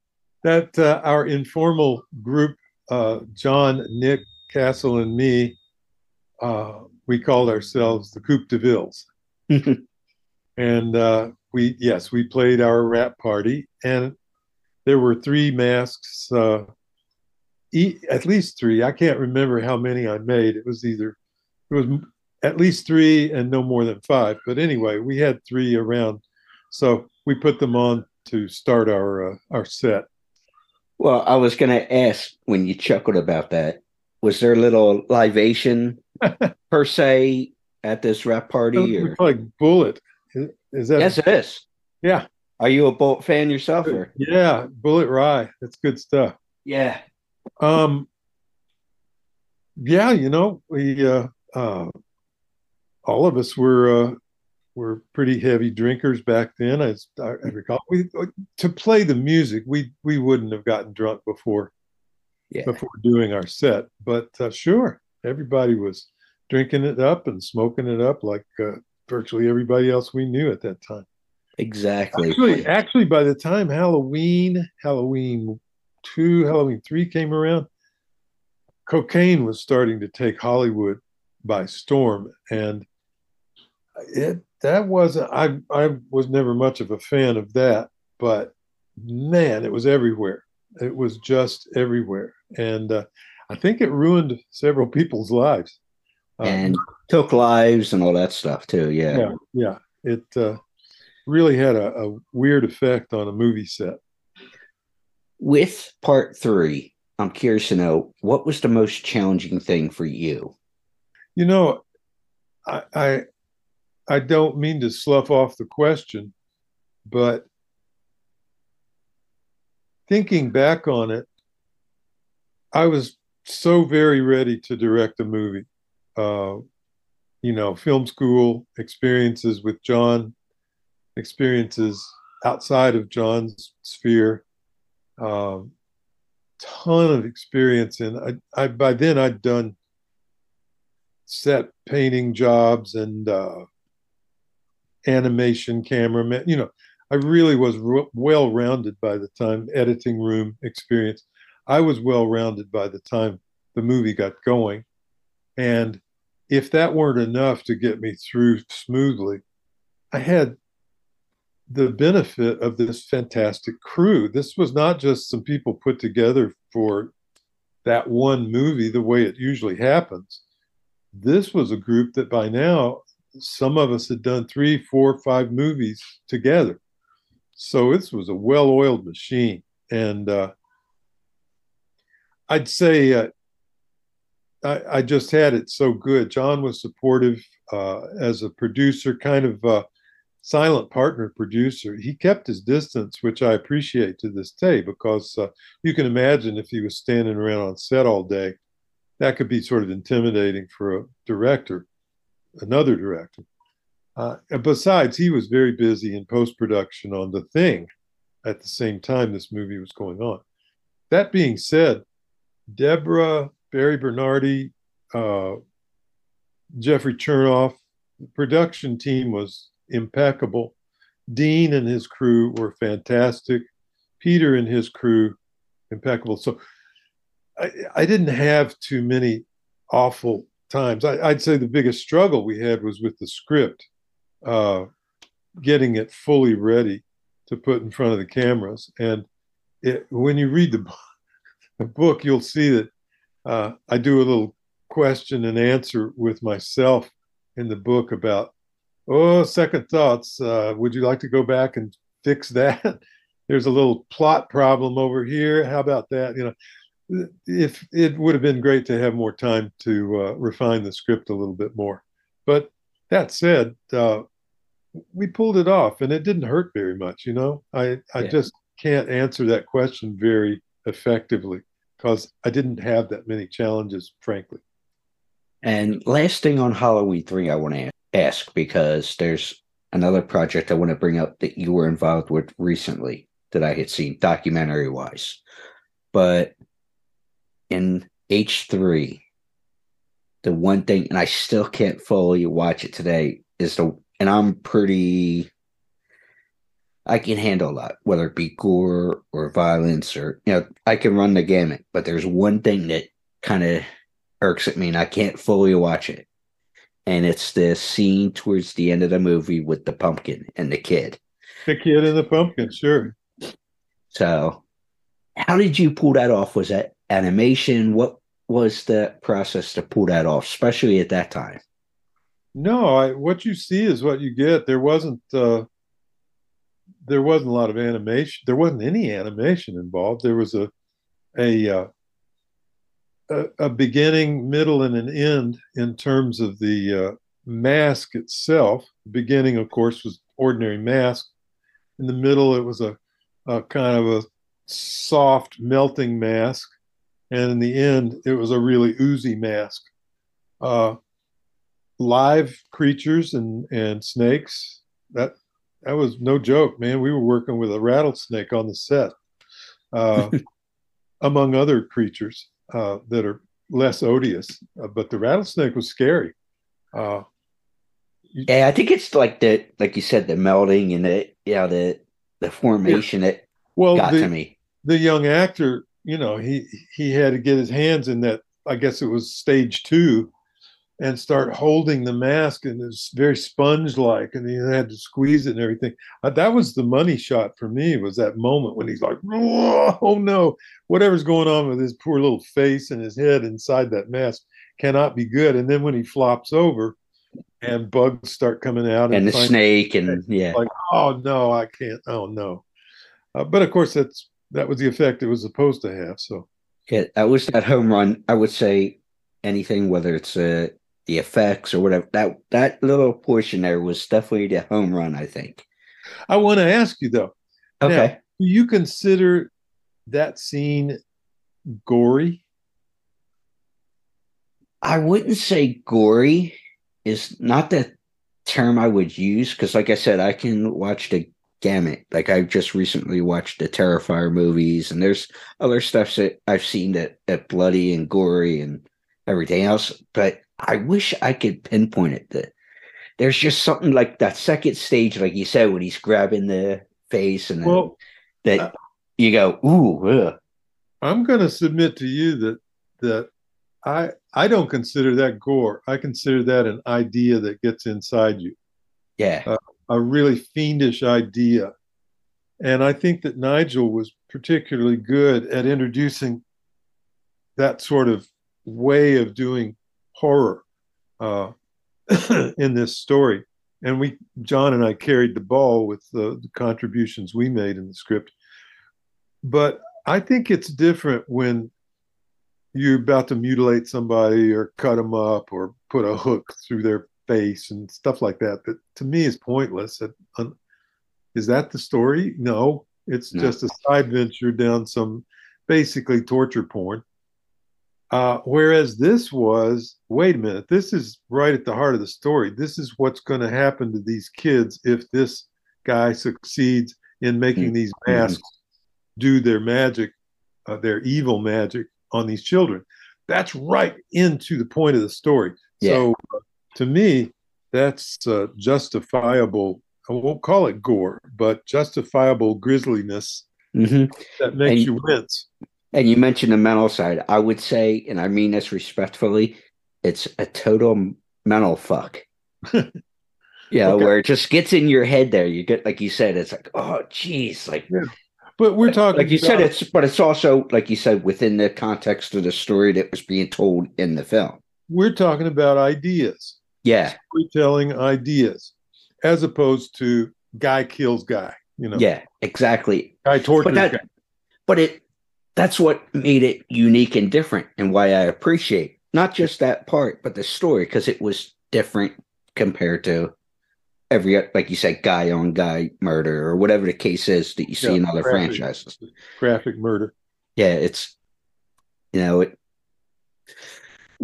that uh, our informal group uh, John, Nick, Castle, and me, uh, we called ourselves the Coupe de Villes. and uh, we, yes, we played our rap party, and there were three masks, uh, e- at least three. I can't remember how many I made. It was either, it was at least three and no more than five. But anyway, we had three around. So we put them on to start our uh, our set. Well, I was going to ask when you chuckled about that, was there a little libation per se at this rap party? Or? Like Bulleit. Is that? Yes, it is. Yeah. Are you a Bulleit fan yourself? Or? Yeah, Bulleit Rye. That's good stuff. Yeah. Um. Yeah, you know, we uh, uh, all of us were uh, were pretty heavy drinkers back then. As I, I recall, we to play the music, we we wouldn't have gotten drunk before yeah. before doing our set. But uh, sure, everybody was drinking it up and smoking it up like uh, virtually everybody else we knew at that time. Exactly. Actually, actually, by the time Halloween, Halloween two, Halloween three came around, cocaine was starting to take Hollywood by storm, and it that wasn't. I I was never much of a fan of that, but man, it was everywhere. It was just everywhere, and uh, I think it ruined several people's lives. Um, and took lives and all that stuff too. Yeah, yeah, yeah. It uh, really had a, a weird effect on a movie set. With part three, I'm curious to know what was the most challenging thing for you. You know, I I, I don't mean to slough off the question, but thinking back on it, I was so very ready to direct a movie. Uh, you know, film school experiences with John, experiences outside of John's sphere, um, ton of experience. And I, I, by then I'd done set painting jobs and uh, animation cameraman. You know, I really was r- well rounded by the time editing room experience. I was well rounded by the time the movie got going. And if that weren't enough to get me through smoothly, I had the benefit of this fantastic crew. This was not just some people put together for that one movie the way it usually happens. This was a group that by now, some of us had done three, four, five movies together. So this was a well oiled machine. And uh, I'd say uh, I, I, just had it so good. John was supportive uh, as a producer, kind of uh, silent partner producer. He kept his distance, which I appreciate to this day because uh, you can imagine if he was standing around on set all day, that could be sort of intimidating for a director, another director. Uh, and besides, he was very busy in post production on The Thing at the same time this movie was going on. That being said, Debra, Barry Bernardi, uh, Jeffrey Chernov, the production team was impeccable. Dean and his crew were fantastic. Peter and his crew, impeccable. So I, I didn't have too many awful times. I, would say the biggest struggle we had was with the script, uh, getting it fully ready to put in front of the cameras. And it, when you read the, the book, you'll see that uh, I do a little question and answer with myself in the book about oh, second thoughts. Uh, would you like to go back and fix that? There's a little plot problem over here. How about that? You know, if it would have been great to have more time to uh, refine the script a little bit more. But that said, uh, we pulled it off, and it didn't hurt very much. You know, I I yeah. just can't answer that question very effectively because I didn't have that many challenges, frankly. And last thing on Halloween three, I want to ask because there's another project I want to bring up that you were involved with recently that I had seen documentary wise. But in H3, the one thing, and I still can't fully watch it today, is the, and I'm pretty, I can handle a lot, whether it be gore or violence or, you know, I can run the gamut. But there's one thing that kind of irks at me and I can't fully watch it and it's the scene towards the end of the movie with the pumpkin and the kid. The kid and the pumpkin, sure. So, how did you pull that off? Was that animation? What was the process to pull that off, especially at that time? No, I, what you see is what you get. There wasn't uh, there wasn't a lot of animation. There wasn't any animation involved. There was a a uh, a, beginning, middle, and an end in terms of the uh, mask itself. Beginning, of course, was ordinary mask. In the middle, it was a, a kind of a soft melting mask, and in the end, it was a really oozy mask. Uh, live creatures and and snakes. That that was no joke, man. We were working with a rattlesnake on the set, uh, among other creatures uh, that are less odious. Uh, but the rattlesnake was scary. Uh, yeah, I think it's like the like you said, the melding and the yeah the the formation yeah. that well got the, to me. The young actor, you know, he he had to get his hands in that. I guess it was stage two, and start holding the mask, and it's very sponge like, and he had to squeeze it and everything. Uh, that was the money shot for me. Was that moment when he's like, oh no, whatever's going on with his poor little face and his head inside that mask cannot be good. And then when he flops over and bugs start coming out and, and the snake and yeah like oh no i can't oh no uh, but of course that's that was the effect it was supposed to have so. Yeah that was that home run i would say anything whether it's uh, the effects or whatever that that little portion there was definitely the home run i think. I want to ask you though. Okay. now, do you consider that scene gory? I wouldn't say gory. Is not the term I would use because, like I said, I can watch the gamut. Like I've just recently watched the Terrifier movies, and there's other stuff that I've seen that that bloody and gory and everything else. But I wish I could pinpoint it. That there's just something like that second stage, like you said, when he's grabbing the face, and well, that you go, ooh. Ugh. I'm going to submit to you that that I I don't consider that gore. I consider that an idea that gets inside you. Yeah. Uh, a really fiendish idea. And I think that Nigel was particularly good at introducing that sort of way of doing horror uh, in this story. And we, John and I carried the ball with the, the contributions we made in the script. But I think it's different when you're about to mutilate somebody or cut them up or put a hook through their face and stuff like that that to me is pointless is that the story no it's no. just a side venture down some basically torture porn uh, whereas this was wait a minute this is right at the heart of the story this is what's going to happen to these kids if this guy succeeds in making mm-hmm. these masks do their magic uh, their evil magic on these children. That's right into the point of the story. Yeah. So uh, to me, that's uh, justifiable. I won't call it gore, but justifiable grisliness mm-hmm. that makes and, you wince. And you mentioned the mental side. I would say, and I mean this respectfully, it's a total mental fuck. yeah, okay. where it just gets in your head there. You get like you said, it's like, oh geez, like yeah. But we're talking like you about, said, it's but it's also like you said within the context of the story that was being told in the film. We're talking about ideas. Yeah. Storytelling ideas as opposed to guy kills guy, you know. Yeah, exactly. Guy tortures but that, guy. But it that's what made it unique and different and why I appreciate not just that part, but the story, because it was different compared to every like you said guy on guy murder or whatever the case is that you see yeah, in other graphic, franchises graphic murder yeah it's you know it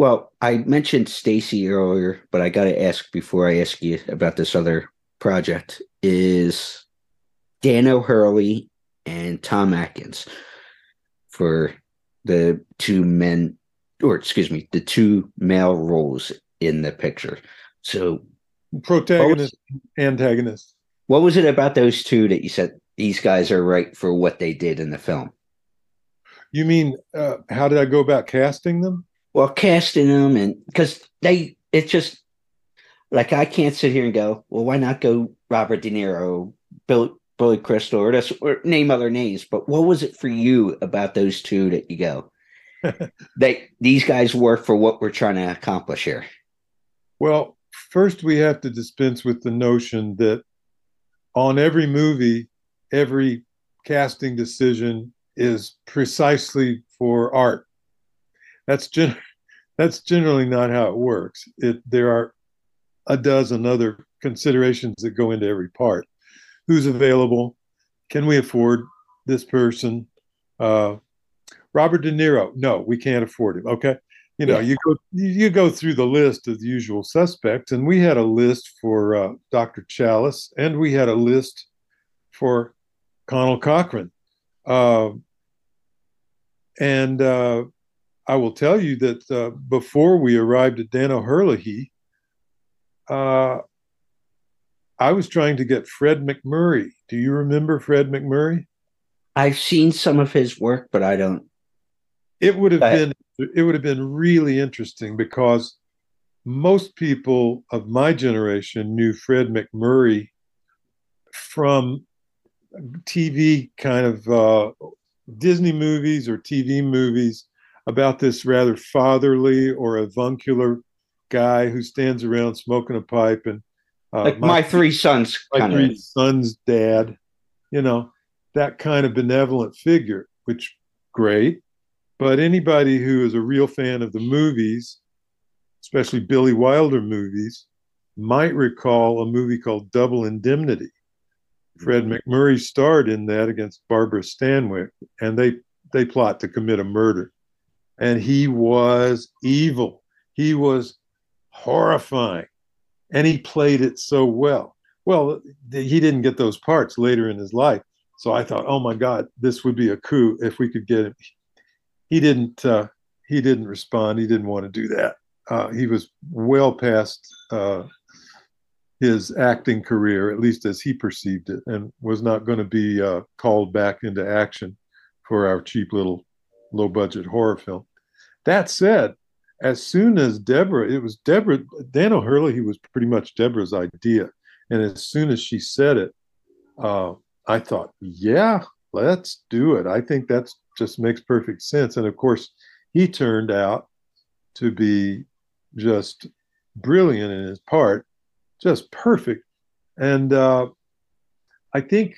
well i mentioned stacy earlier but i got to ask before i ask you about this other project is dan o'herlihy and tom atkins for the two men or excuse me the two male roles in the picture so protagonist, was, antagonist. What was it about those two that you said these guys are right for what they did in the film? You mean uh, how did I go about casting them? Well, casting them, and because they, it's just like I can't sit here and go, well, why not go Robert De Niro, Bill, Billy Crystal, or, this, or name other names? But what was it for you about those two that you go? that these guys work for what we're trying to accomplish here. Well, first we have to dispense with the notion that on every movie, every casting decision is precisely for art. That's gen- that's generally not how it works. It there are a dozen other considerations that go into every part. Who's available? Can we afford this person? Uh, Robert De Niro? No, we can't afford him. Okay, you know, yeah. you go you go through the list of the usual suspects, and we had a list for uh, Dr. Challis, and we had a list for Conal Cochran, uh, and uh, I will tell you that uh, before we arrived at Dan O'Herlihy, uh, I was trying to get Fred MacMurray. Do you remember Fred MacMurray? I've seen some of his work, but I don't. It would have been it would have been really interesting because most people of my generation knew Fred MacMurray from TV kind of uh, Disney movies or TV movies about this rather fatherly or avuncular guy who stands around smoking a pipe and uh, like my, my, three sons, my three of. sons' dad, you know, that kind of benevolent figure, which great. But anybody who is a real fan of the movies, especially Billy Wilder movies, might recall a movie called Double Indemnity. Fred mm-hmm. MacMurray starred in that against Barbara Stanwyck, and they they plot to commit a murder. And he was evil. He was horrifying and he played it so well. Well, he didn't get those parts later in his life, so I thought, oh my God, this would be a coup if we could get him. He didn't. Uh, he didn't respond. He didn't want to do that. Uh, he was well past uh, his acting career, at least as he perceived it, and was not going to be uh, called back into action for our cheap little low budget horror film. That said, as soon as Debra, it was Debra, Dan O'Herlihy, he was pretty much Debra's idea. And as soon as she said it, uh, I thought, yeah, let's do it. I think that just makes perfect sense. And of course, he turned out to be just brilliant in his part, just perfect. And uh, I think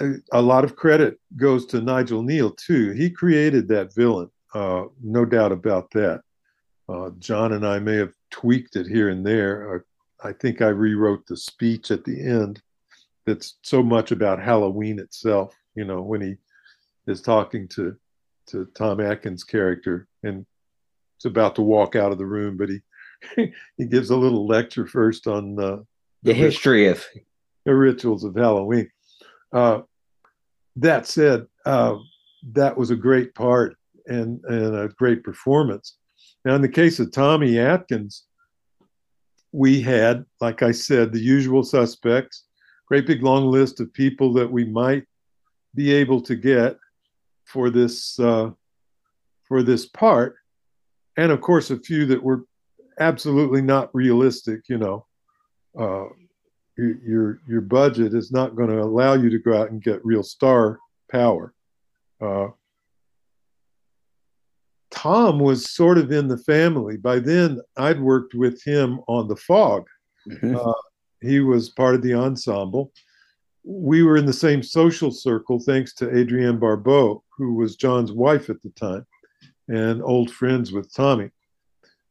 a, a, lot of credit goes to Nigel Kneale, too. He created that villain, uh, no doubt about that. Uh, John and I may have tweaked it here and there. Uh, I think I rewrote the speech at the end that's so much about Halloween itself. You know, when he is talking to to Tom Atkins' character and it's about to walk out of the room, but he he gives a little lecture first on uh, the, the history of the rituals of Halloween. Uh, that said, uh, that was a great part and and a great performance. Now, in the case of Tommy Atkins, we had, like I said, the usual suspects, great big long list of people that we might be able to get for this uh, for this part, and of course a few that were absolutely not realistic. You know, uh, your your budget is not going to allow you to go out and get real star power. Uh, Tom was sort of in the family. By then, I'd worked with him on The Fog. Mm-hmm. Uh, he was part of the ensemble. We were in the same social circle thanks to Adrienne Barbeau, who was John's wife at the time and old friends with Tommy.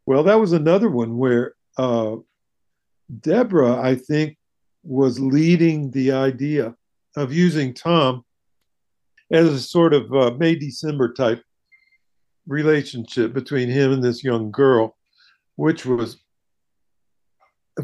Well, that was another one where uh, Debra, I think, was leading the idea of using Tom as a sort of uh, May December type relationship between him and this young girl, which was,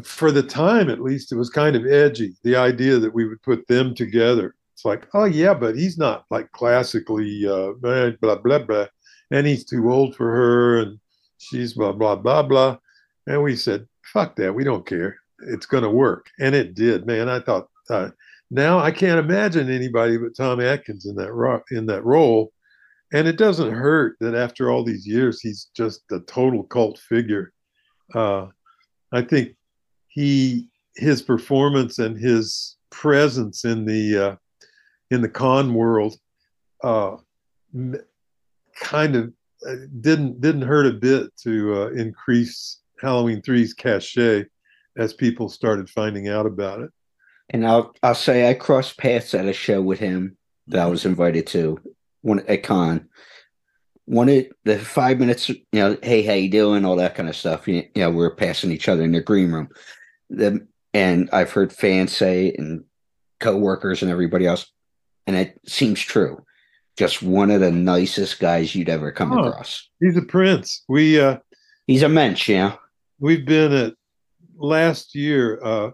for the time at least, it was kind of edgy. The idea that we would put them together. It's like, oh, yeah, but he's not like classically uh, blah, blah, blah. And he's too old for her, and she's blah, blah, blah, blah. And we said, fuck that. We don't care. It's to work. And it did, man. I thought, uh, now I can't imagine anybody but Tom Atkins in that ro- in that role and it doesn't hurt that after all these years he's just a total cult figure. Uh, i think he his performance and his presence in the uh, in the con world uh, kind of uh, didn't didn't hurt a bit to uh, increase halloween 3's cachet as people started finding out about it. And i'll i'll say i crossed paths at a show with him that i was invited to one at con wanted the five minutes, you know, hey, how you doing, all that kind of stuff. You, you know, we are passing each other in the green room. The, and I've heard fans say and co-workers and everybody else, and it seems true. Just one of the nicest guys you'd ever come oh, across. He's a prince. We uh he's a mensch, yeah. We've been at last year, uh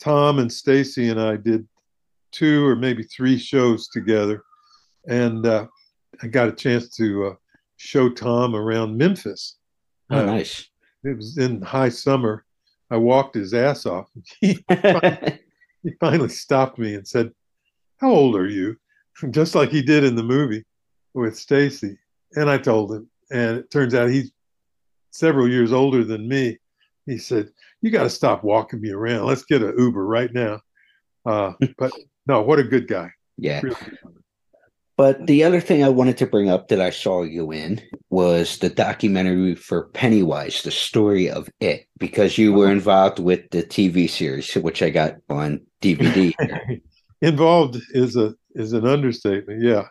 Tom and Stacy and I did two or maybe three shows together and uh, I got a chance to uh, show Tom around Memphis. Oh, Uh, nice. It was in high summer. I walked his ass off. He finally, he finally stopped me and said, "How old are you?" Just like he did in the movie with Stacy. And I told him, and it turns out he's several years older than me. He said, "You got to stop walking me around. Let's get an Uber right now." Uh, but no, what a good guy. Yeah. Really. But the other thing I wanted to bring up that I saw you in was the documentary for Pennywise, the story of it, because you were involved with the TV series, which I got on DVD. involved is a is an understatement. Yeah,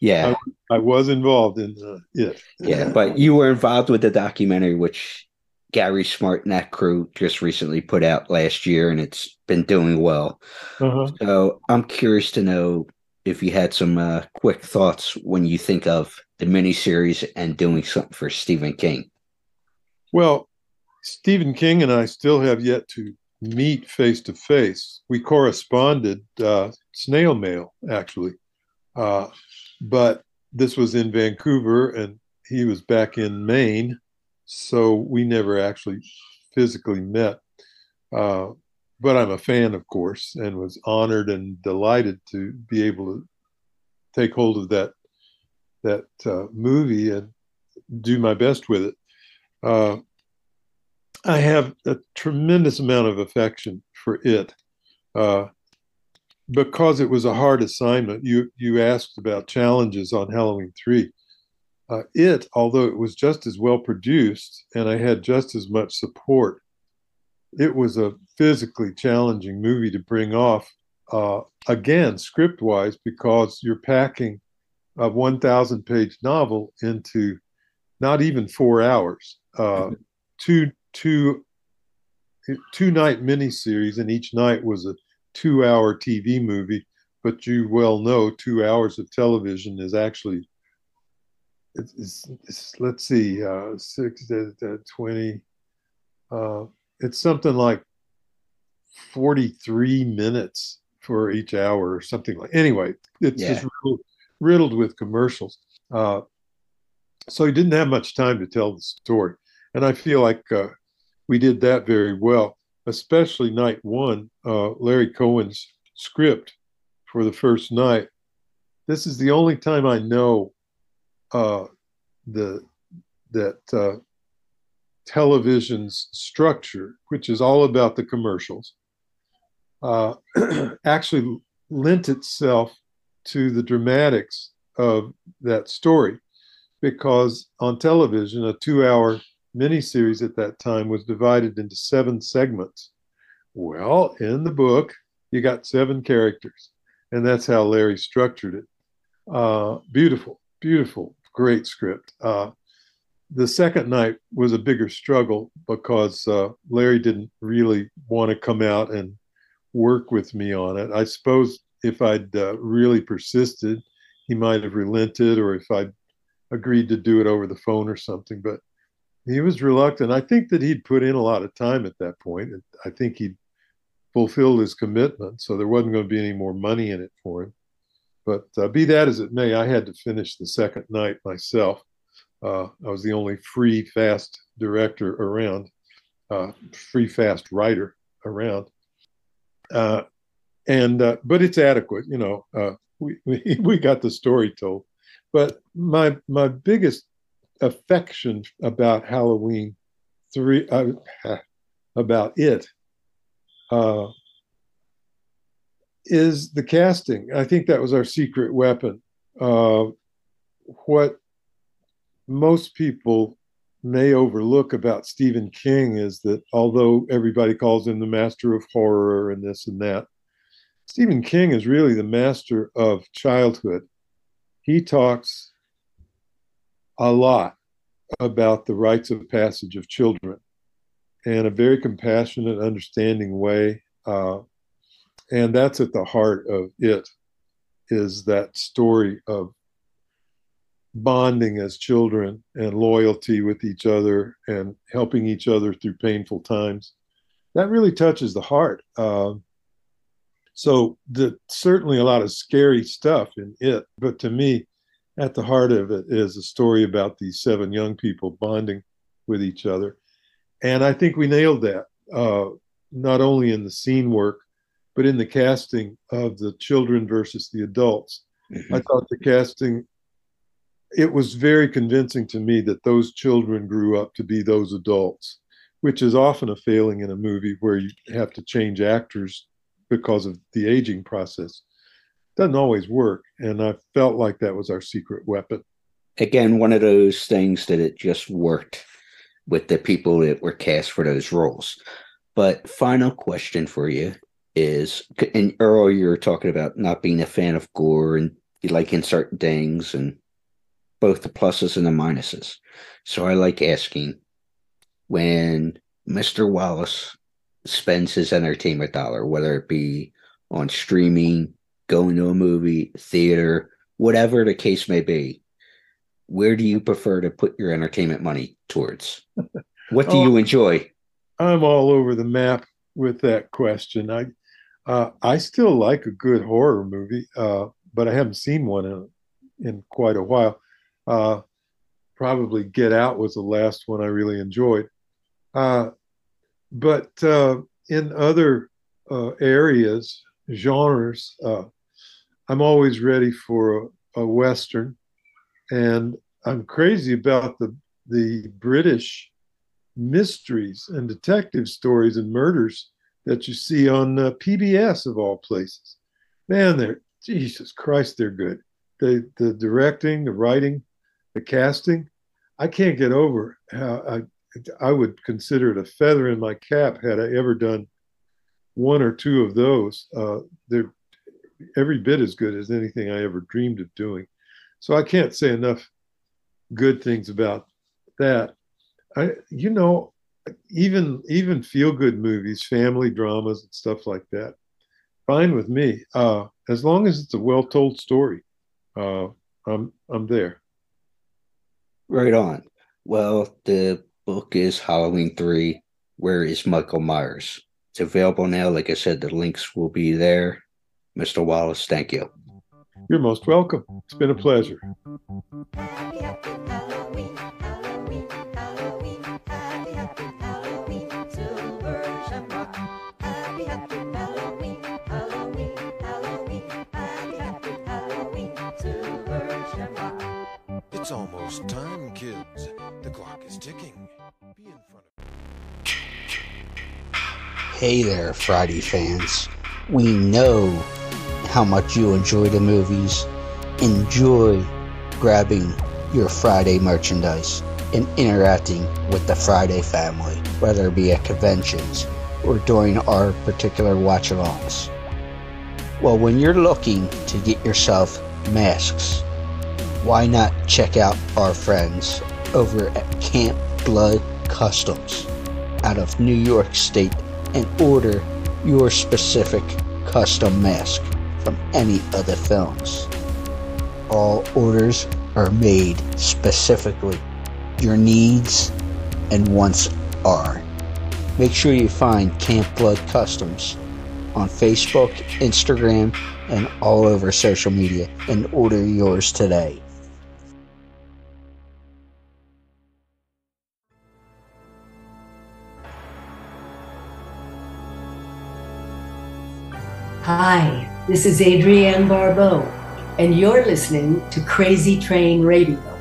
Yeah. I was involved in uh, it. Yeah. But you were involved with the documentary, which Gary Smart and that crew just recently put out last year, and it's been doing well. Uh-huh. So I'm curious to know if you had some uh, quick thoughts when you think of the miniseries and doing something for Stephen King. Well, Stephen King and I still have yet to meet face to face. We corresponded uh, snail mail, actually, uh, but this was in Vancouver and he was back in Maine, so we never actually physically met. But I'm a fan, of course, and was honored and delighted to be able to take hold of that that uh, movie and do my best with it. Uh, I have a tremendous amount of affection for it uh, because it was a hard assignment. You you asked about challenges on Halloween three. Uh, it, although it was just as well produced and I had just as much support, it was a physically challenging movie to bring off. Uh, again, script wise, because you're packing a 1,000 page novel into not even four hours. Uh, two two two night miniseries, and each night was a two hour TV movie. But you well know two hours of television is actually it's, it's, it's let's see uh, six uh, uh, twenty. Uh, it's something like forty three minutes for each hour or something like. Anyway, it's Yeah. just riddled, riddled with commercials. Uh, so he didn't have much time to tell the story, and I feel like uh, we did that very well, especially night one. Uh, Larry Cohen's script for the first night. This is the only time I know uh, the that uh, television's structure, which is all about the commercials, uh, actually lent itself to the dramatics of that story, because on television, a two-hour miniseries at that time was divided into seven segments. Well, in the book, you got seven characters, and that's how Larry structured it. Uh, beautiful, beautiful, great script. Uh, the second night was a bigger struggle because uh, Larry didn't really want to come out and work with me on it. I suppose if I'd uh, really persisted, he might have relented, or if I'd agreed to do it over the phone or something. But he was reluctant. I think that he'd put in a lot of time at that point. I think he'd fulfilled his commitment, so there wasn't going to be any more money in it for him. But uh, be that as it may, I had to finish the second night myself. Uh, I was the only free, fast director around, uh, free, fast writer around. Uh, and uh, but it's adequate, you know. Uh, we, we we got the story told. But my my biggest affection about Halloween three uh, about it is the casting. I think that was our secret weapon. What most people may overlook about Stephen King is that although everybody calls him the master of horror and this and that, Stephen King is really the master of childhood. He talks a lot about the rites of passage of children in a very compassionate, understanding way. Uh, and that's at the heart of it is that story of bonding as children and loyalty with each other and helping each other through painful times. That really touches the heart. Uh, so the, certainly a lot of scary stuff in it, but to me, at the heart of it is a story about these seven young people bonding with each other. And I think we nailed that, uh, not only in the scene work, but in the casting of the children versus the adults. Mm-hmm. I thought the casting, it was very convincing to me that those children grew up to be those adults, which is often a failing in a movie where you have to change actors because of the aging process. Doesn't always work. And I felt like that was our secret weapon. Again, one of those things that it just worked with the people that were cast for those roles. But final question for you is and Earl, you were talking about not being a fan of gore and you like certain things and both the pluses and the minuses. So I like asking when Mr. Wallace spends his entertainment dollar, whether it be on streaming, going to a movie, theater, whatever the case may be, where do you prefer to put your entertainment money towards? What do oh, you enjoy? I'm all over the map with that question. I uh, I still like a good horror movie, uh, but I haven't seen one in, in quite a while. Uh, probably Get Out was the last one I really enjoyed. Uh, but uh, in other uh, areas, genres, I'm always ready for a, a, Western. And I'm crazy about the, the British mysteries and detective stories and murders that you see on uh, PBS of all places. Man, they're Jesus Christ, they're good. The the directing, the writing, the casting. I can't get over how I I would consider it a feather in my cap had I ever done one or two of those. Uh, they're every bit as good as anything I ever dreamed of doing. So I can't say enough good things about that. I, you know, even even feel good movies, family dramas, and stuff like that. Fine with me, uh, as long as it's a well told story. Uh, I'm I'm there. Right on. Well, the book is Halloween three. Where is Michael Myers? It's available now. Like I said, the links will be there. Mr. Wallace, thank you. You're most welcome. It's been a pleasure. It's almost time, kids. The clock is ticking. Be in front of. Hey there, Friday fans. We know how much you enjoy the movies. Enjoy grabbing your Friday merchandise and interacting with the Friday family, whether it be at conventions or during our particular watch alongs. Well, when you're looking to get yourself masks, why not check out our friends over at Camp Blood Customs out of New York State and order your specific custom mask from any of the films. All orders are made specifically. Your needs and wants are. Make sure you find Camp Blood Customs on Facebook, Instagram, and all over social media and order yours today. Hi, this is Adrienne Barbeau, and you're listening to Crazy Train Radio.